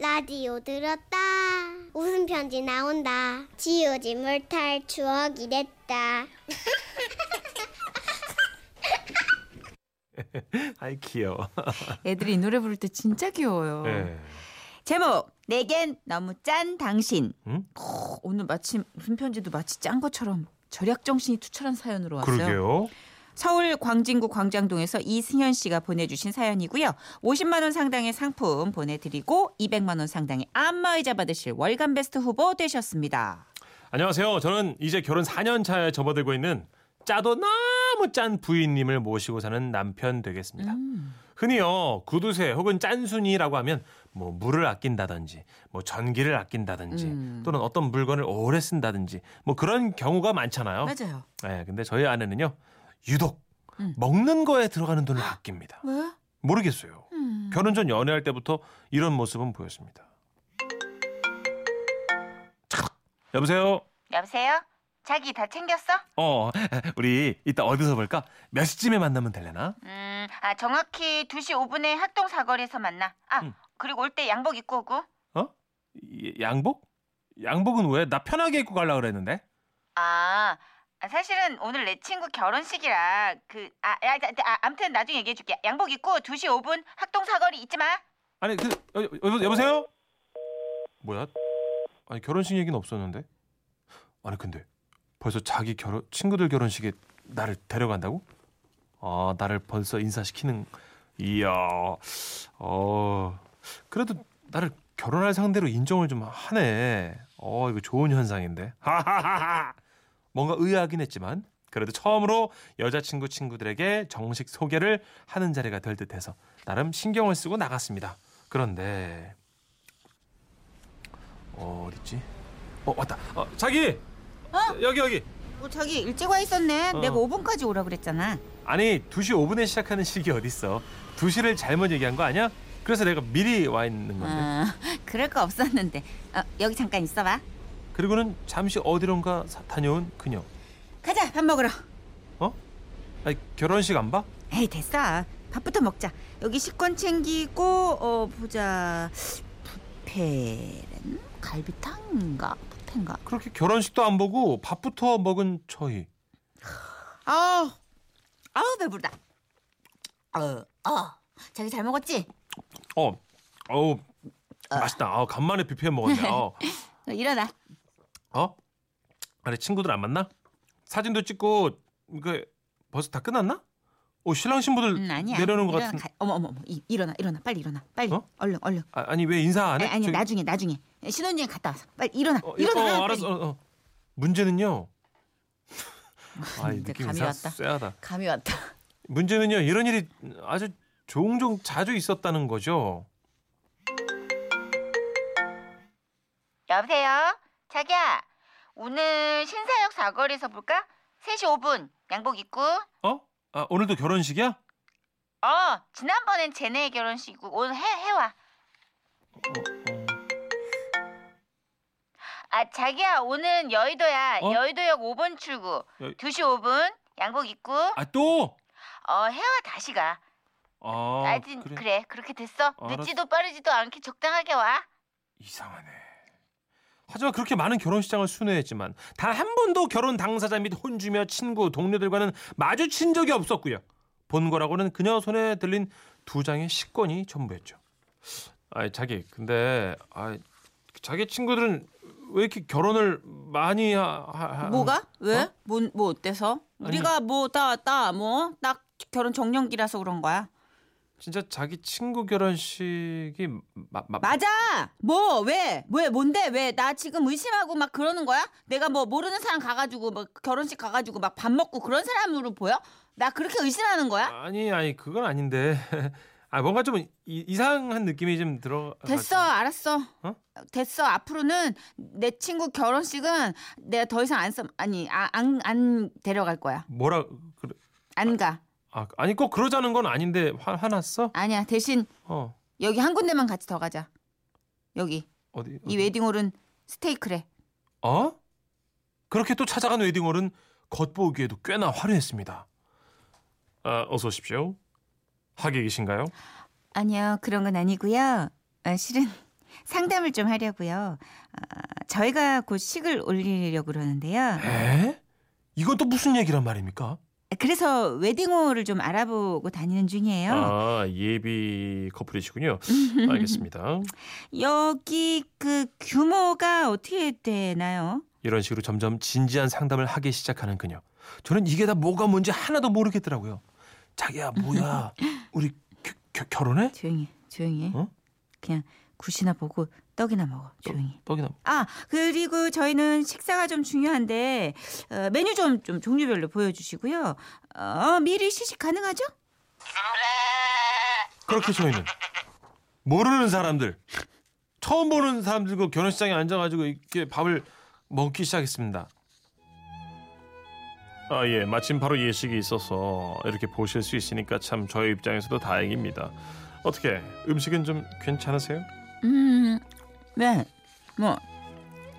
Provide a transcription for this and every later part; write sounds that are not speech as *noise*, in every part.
라디오 들었다. 웃음 편지 나온다. 지우지 못할 추억이 됐다. *laughs* 아이 귀여워. *laughs* 애들이 이 노래 부를 때 진짜 귀여워요. 네. 제목 내겐 너무 짠 당신. 응? 어, 오늘 마침 웃음 편지도 마치 짠 것처럼 절약 정신이 투철한 사연으로 왔어요. 그러게요. 서울 광진구 광장동에서 이승현 씨가 보내주신 사연이고요. 50만 원 상당의 상품 보내드리고 200만 원 상당의 안마의자 받으실 월간 베스트 후보 되셨습니다. 안녕하세요. 저는 이제 결혼 4년 차에 접어들고 있는 짜도 너무 짠 부인님을 모시고 사는 남편 되겠습니다. 음. 흔히요 구두쇠 혹은 짠순이라고 하면 뭐 물을 아낀다든지 뭐 전기를 아낀다든지 음. 또는 어떤 물건을 오래 쓴다든지 뭐 그런 경우가 많잖아요. 맞아요. 네, 근데 저희 아내는요 유독 음. 먹는 거에 들어가는 돈을 아낍니다. 왜? 모르겠어요. 음. 결혼 전 연애할 때부터 이런 모습은 보였습니다. 차, 여보세요. 여보세요? 자기 다 챙겼어? 어, 우리 이따 어디서 볼까? 몇 시쯤에 만나면 되려나? 음, 아 정확히 2시 5분에 학동 사거리에서 만나. 아 음. 그리고 올 때 양복 입고 오고. 어? 이- 양복? 양복은 왜? 나 편하게 입고 가려고 그랬는데. 아, 아, 사실은 오늘 내 친구 결혼식이라 그 아, 아, 아, 아무튼 나중에 얘기해 줄게. 양복 입고 2시 5분 학동 사거리 잊지 마. 아니 그 여, 여, 여보세요? 뭐야? 아니 결혼식 얘기는 없었는데. 아니 근데 벌써 자기 결혼 친구들 결혼식에 나를 데려간다고? 아 나를 벌써 인사시키는 이야 어 그래도 나를 결혼할 상대로 인정을 좀 하네. 어 이거 좋은 현상인데. *laughs* 하하하하. 뭔가 의아하긴 했지만 그래도 처음으로 여자친구 친구들에게 정식 소개를 하는 자리가 될 듯해서 나름 신경을 쓰고 나갔습니다. 그런데 어, 어딨지? 어 왔다. 어, 자기. 여기 여기. 어, 자기 일찍 와 있었네. 어. 내가 5분까지 오라 그랬잖아. 아니 2시 5분에 시작하는 시기 어딨어? 2시를 잘못 얘기한 거 아니야? 그래서 내가 미리 와 있는 건데. 어, 그럴 거 없었는데. 어, 여기 잠깐 있어봐. 그리고는 잠시 어디론가 사- 다녀온 그녀. 가자 밥 먹으러. 어? 아니 결혼식 안 봐? 에이 됐어. 밥부터 먹자. 여기 식권 챙기고 어 보자. 뷔페는 갈비탕인가 뷔페인가. 그렇게 결혼식도 안 보고 밥부터 먹은 저희. 아우 아우 배부르다. 어, 어. 자기 잘 먹었지? 어, 어우 맛있다. 아, 간만에 뷔페 먹었네. 어. 어, *laughs* 일어나. 어? 아니 친구들 안 만나? 사진도 찍고 그 벌써 다 끝났나? 어 신랑 신부들 음, 아니야. 내려오는 것 일어나, 같은. 가- 어머 어머 어머. 이, 일어나 일어나 빨리 일어나 빨리. 어? 얼른 얼른. 아, 아니 왜 인사 안 해? 아니, 아니 저기- 나중에 나중에 신혼여행 갔다 와서 빨리 일어나 어, 일어나. 어, 빨리. 알았어. 어, 어. 문제는요. 아, 이 느낌 감이 이상 왔다. 쎄하다. 감이 왔다. 문제는요. 이런 일이 아주 종종 자주 있었다는 거죠. 여보세요? 자기야, 오늘 신사역 사거리에서 볼까? 3시 5분, 양복 입고. 어? 아, 오늘도 결혼식이야? 어, 지난번엔 제네의 결혼식이고, 오늘 해, 해와. 아, 자기야, 오늘은 여의도야. 어? 여의도역 5번 출구. 여- 2시 5분, 양복 입고. 아, 또? 어, 해와 다시 가. 아, 하여튼, 그래. 그래. 그렇게 됐어. 알았어. 늦지도 빠르지도 않게 적당하게 와. 이상하네. 하지만 그렇게 많은 결혼식장을 순회했지만 단 한 번도 결혼 당사자 및 혼주며 친구, 동료들과는 마주친 적이 없었고요. 본 거라고는 그녀 손에 들린 두 장의 식권이 전부였죠. 아, 자기, 근데 아, 자기 친구들은 왜 이렇게 결혼을 많이 하, 하, 하- 뭐가? 왜? 어? 뭐, 뭐 어때서? 우리가 뭐, 다, 다, 뭐, 딱 결혼 정년기라서 그런 거야. 진짜 자기 친구 결혼식이 마, 마, 맞아. 뭐 왜? 왜 뭔데? 왜 나 지금 의심하고 막 그러는 거야? 내가 뭐 모르는 사람 가가지고 막 결혼식 가가지고 막 밥 먹고 그런 사람으로 보여? 나 그렇게 의심하는 거야? 아니 아니 그건 아닌데 *laughs* 아 뭔가 좀 이, 이상한 느낌이 좀 들어 됐어, 알았어. 어? 됐어. 앞으로는 내 친구 결혼식은 내가 더 이상 안 써. 아니, 아, 안, 안 데려갈 거야. 뭐라 그래 안 가. 아 아니 꼭 그러자는 건 아닌데 화, 화났어? 아니야. 대신 어 여기 한 군데만 같이 더 가자. 여기 어디, 이 어디? 웨딩홀은 스테이크래. 어 그렇게 또 찾아간 웨딩홀은 겉보기에도 꽤나 화려했습니다. 아 어서 오십시오. 하객이신가요? 아니요, 그런 건 아니고요. 아, 실은 *laughs* 상담을 좀 하려고요. 아, 저희가 곧 식을 올리려고 그러는데요. 에? 이건 또 무슨 얘기란 말입니까? 그래서 웨딩홀을 좀 알아보고 다니는 중이에요. 아 예비 커플이시군요. *laughs* 알겠습니다. 여기 그 규모가 어떻게 되나요? 이런 식으로 점점 진지한 상담을 하기 시작하는 그녀. 저는 이게 다 뭐가 뭔지 하나도 모르겠더라고요. 자기야 뭐야 *laughs* 우리 겨- 겨- 결혼해? 조용히 해, 조용히 해. 어? 그냥 굿이나 보고 떡이나 먹어. 조용히. 떡 이나 아 그리고 저희는 식사가 좀 중요한데 어, 메뉴 좀 좀 종류별로 보여주시고요. 어, 미리 시식 가능하죠? 그렇게 저희는 모르는 사람들 처음 보는 사람들 그 결혼식장에 앉아가지고 이렇게 밥을 먹기 시작했습니다. 아 예, 마침 바로 예식이 있어서 이렇게 보실 수 있으니까 참 저희 입장에서도 다행입니다. 어떻게 음식은 좀 괜찮으세요? 음, 네. 뭐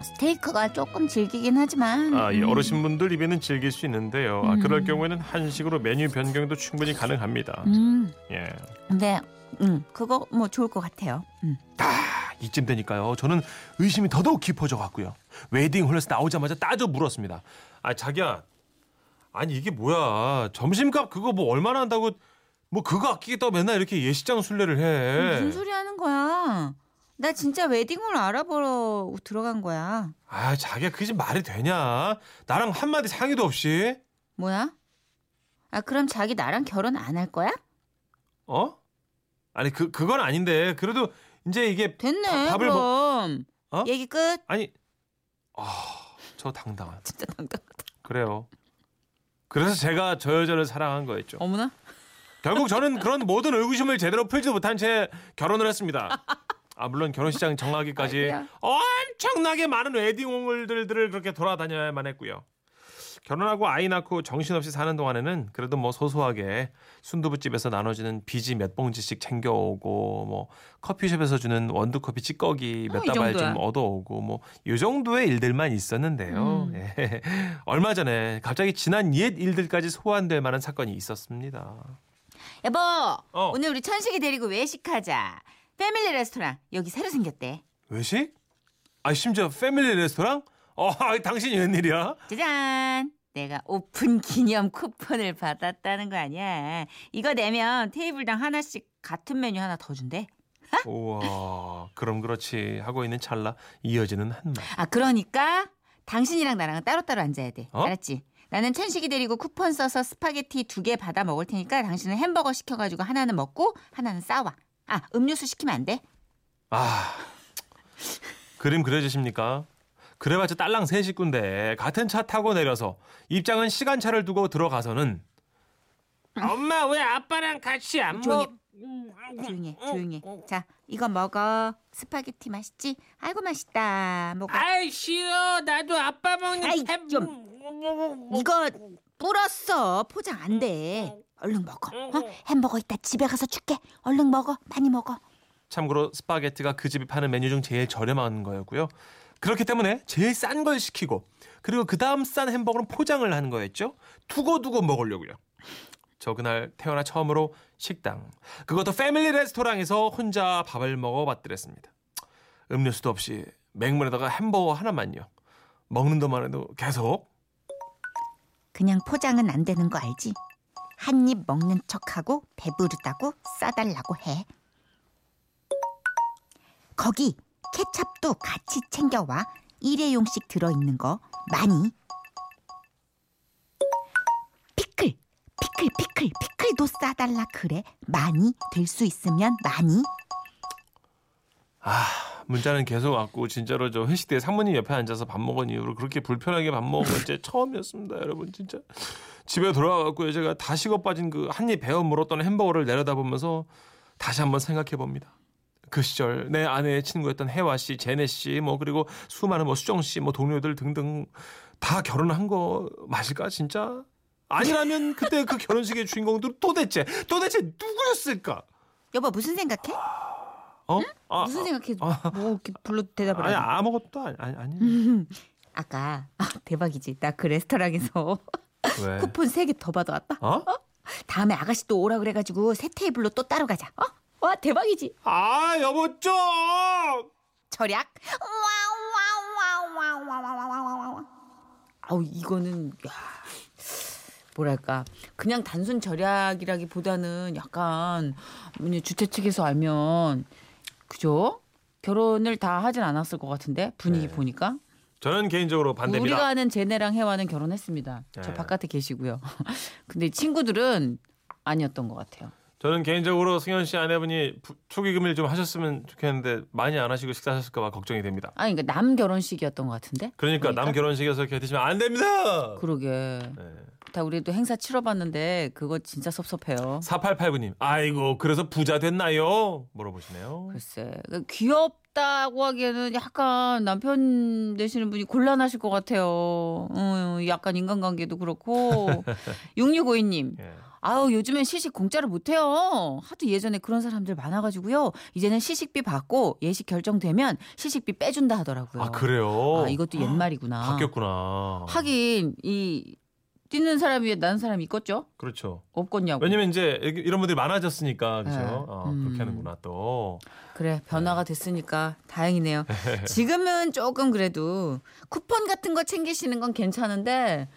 스테이크가 조금 질기긴 하지만 아, 예, 음, 어르신분들 입에는 즐길 수 있는데요. 아, 음. 그럴 경우에는 한식으로 메뉴 변경도 충분히 가능합니다. 음, 예. 네, 음, 그거 뭐 좋을 것 같아요. 음. 아, 이쯤 되니까요. 저는 의심이 더더욱 깊어져 갔고요. 웨딩홀에서 나오자마자 따져 물었습니다. 아, 자기야. 아니 이게 뭐야? 점심값 그거 뭐 얼마나 한다고 뭐 그거 아끼겠다고 맨날 이렇게 예식장 순례를 해. 무슨 소리 하는 거야? 나 진짜 웨딩홀 알아보러 들어간 거야. 아, 자기야 그게 말이 되냐? 나랑 한마디 상의도 없이. 뭐야? 아 그럼 자기 나랑 결혼 안 할 거야? 어? 아니 그 그건 아닌데 그래도 이제 이게 됐네. 밥- 밥을 그럼 어? 얘기 끝. 아니 아, 저 당당한. 진짜 당당하다. 그래요. 그래서 제가 저 여자를 사랑한 거였죠. 어머나. 결국 저는 그런 모든 의구심을 제대로 풀지도 못한 채 결혼을 했습니다. *laughs* 아 물론 결혼식장 정하기까지 아이고야. 엄청나게 많은 웨딩홀들을 그렇게 돌아다녀야만 했고요. 결혼하고 아이 낳고 정신없이 사는 동안에는 그래도 뭐 소소하게 순두부집에서 나눠주는 비지 몇 봉지씩 챙겨오고 뭐 커피숍에서 주는 원두커피 찌꺼기 몇 어, 이 다발. 좀 얻어오고 뭐 이 정도의 일들만 있었는데요. 음. 예. *laughs* 얼마 전에 갑자기 지난 옛 일들까지 소환될 만한 사건이 있었습니다. 여보, 어. 오늘 우리 천식이 데리고 외식하자. 패밀리 레스토랑 여기 새로 생겼대. 외식? 아 심지어 패밀리 레스토랑? 어, 당신이 웬일이야? 짜잔. 내가 오픈 기념 쿠폰을 받았다는 거 아니야. 이거 내면 테이블당 하나씩 같은 메뉴 하나 더 준대. 우와, 그럼 그렇지 하고 있는 찰나 이어지는 한말. 아 그러니까 당신이랑 나랑은 따로따로 앉아야 돼. 어? 알았지? 나는 천식이 데리고 쿠폰 써서 스파게티 두 개 받아 먹을 테니까 당신은 햄버거 시켜가지고 하나는 먹고 하나는 싸와. 아 음료수 시키면 안 돼? 아, 그림 그려지십니까? 그래봤자 딸랑 세 식구인데 같은 차 타고 내려서 입장은 시간차를 두고 들어가서는 엄마 왜 아빠랑 같이 안 조용히 먹? 조용해 조용해. 자 이거 먹어. 스파게티 맛있지? 아이고 맛있다. 먹어. 아이 싫어 나도 아빠 먹는 아이, 좀. 이거 불었어. 포장 안 돼. 얼른 먹어. 어? 햄버거 이따 집에 가서 줄게. 얼른 먹어. 많이 먹어. 참고로 스파게티가 그 집이 파는 메뉴 중 제일 저렴한 거였고요. 그렇기 때문에 제일 싼 걸 시키고 그리고 그 다음 싼 햄버거는 포장을 하는 거였죠. 두고두고 먹으려고요. 저 그날 태어나 처음으로 식당 그것도 패밀리 레스토랑에서 혼자 밥을 먹어봤더랬습니다. 음료수도 없이 맹물에다가 햄버거 하나만요. 먹는 동안 해도 계속 그냥 포장은 안 되는 거 알지? 한 입 먹는 척하고 배부르다고 싸달라고 해. 거기 케찹도 같이 챙겨와. 일회용씩 들어있는 거 많이. 피클, 피클, 피클, 피클도 싸달라 그래. 많이 될 수 있으면 많이. 아 문자는 계속 왔고 진짜로 저 회식 때 사모님 옆에 앉아서 밥 먹은 이후로 그렇게 불편하게 밥 먹은 건제 *laughs* 처음이었습니다 여러분 진짜 집에 돌아와갖고 제가 다 식어 빠진 그 한 입 베어 물었던 햄버거를 내려다보면서 다시 한번 생각해 봅니다 그 시절 내 아내의 친구였던 혜화 씨, 제네 씨, 뭐 그리고 수많은 뭐 수정 씨, 뭐 동료들 등등 다 결혼한 거 맞을까 진짜? 아니라면 그때 그 결혼식의 주인공들은 도대체 도대체 누구였을까? 여보 무슨 생각해? 어? 아, 무슨 아. 생각해? 아, 뭐 이렇게 불러 대답을 아니 하지? 아무것도 아니 아니. 아니. *laughs* 아까 아, 대박이지. 나 그 레스토랑에서 *laughs* 쿠폰 3개 더 받아왔다. 어? 어? 다음에 아가씨 또 오라 그래가지고 새 테이블로 또 따로 가자. 어? 와 대박이지. 아 여보 좀. 절약. 아우 이거는 야, 뭐랄까 그냥 단순 절약이라기보다는 약간 주최 측에서 알면 그죠? 결혼을 다 하진 않았을 것 같은데 분위기 네. 보니까 저는 개인적으로 반대입니다. 우리가 아는 제네랑 혜화는 결혼했습니다. 저 네. 바깥에 계시고요. *laughs* 근데 친구들은 아니었던 것 같아요. 저는 개인적으로 승현 씨 아내분이 부- 축의금일 좀 하셨으면 좋겠는데 많이 안 하시고 식사하셨을까봐 걱정이 됩니다. 아니 그러니까 남 결혼식이었던 것 같은데. 그러니까, 남 결혼식에서 이렇게 드시면 안 됩니다. 그러게. 네. 다 우리도 행사 치러봤는데 그거 진짜 섭섭해요. 4889님, 아이고, 그래서 부자 됐나요? 물어보시네요. 글쎄 그 귀엽다고 하기에는 약간 남편 되시는 분이 곤란하실 것 같아요. 음, 약간 인간관계도 그렇고 *laughs* 6652님 예. 아우 요즘엔 시식 공짜로 못해요. 하도 예전에 그런 사람들 많아가지고요. 이제는 시식비 받고 예식 결정되면 시식비 빼준다 하더라고요. 아, 그래요? 아, 이것도 옛말이구나. 바뀌었구나. 하긴 이 뛰는 사람 위에 나는 사람이 있겠죠? 그렇죠. 없겠냐고. 왜냐면 이제 이런 분들이 많아졌으니까, 그죠? 네. 어, 음. 그렇게 하는구나, 또. 그래 변화가 됐으니까 다행이네요. *laughs* 지금은 조금 그래도 쿠폰 같은 거 챙기시는 건 괜찮은데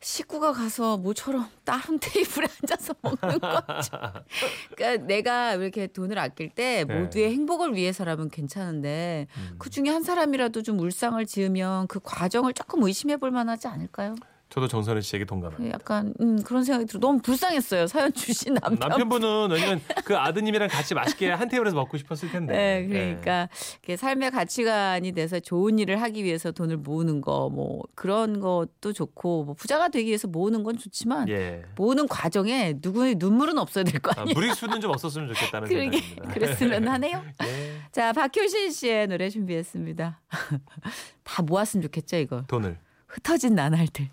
식구가 가서 모처럼 다른 테이블에 *laughs* 앉아서 먹는 거죠. 그러니까 내가 이렇게 돈을 아낄 때 네. 모두의 행복을 위해서라면 괜찮은데 음. 그 중에 한 사람이라도 좀 울상을 지으면 그 과정을 조금 의심해 볼 만하지 않을까요? 저도 정선혜 씨에게 동감합니다. 약간 음, 그런 생각이 들어. 너무 불쌍했어요. 사연 주신 남편. 남편분은 왜냐면 그 아드님이랑 같이 맛있게 한 테이블에서 먹고 싶었을 텐데. 네, 그러니까 이게 삶의 가치관이 돼서 좋은 일을 하기 위해서 돈을 모으는 거, 뭐 그런 것도 좋고, 뭐 부자가 되기 위해서 모으는 건 좋지만 예. 모으는 과정에 누구의 눈물은 없어야 될 거 아, 아니에요. 무리수는 좀 없었으면 좋겠다는 그러게 생각입니다. 그랬으면 하네요. *laughs* 예. 자, 박효신 씨의 노래 준비했습니다. *laughs* 다 모았으면 좋겠죠, 이거. 돈을. 흩어진 나날들.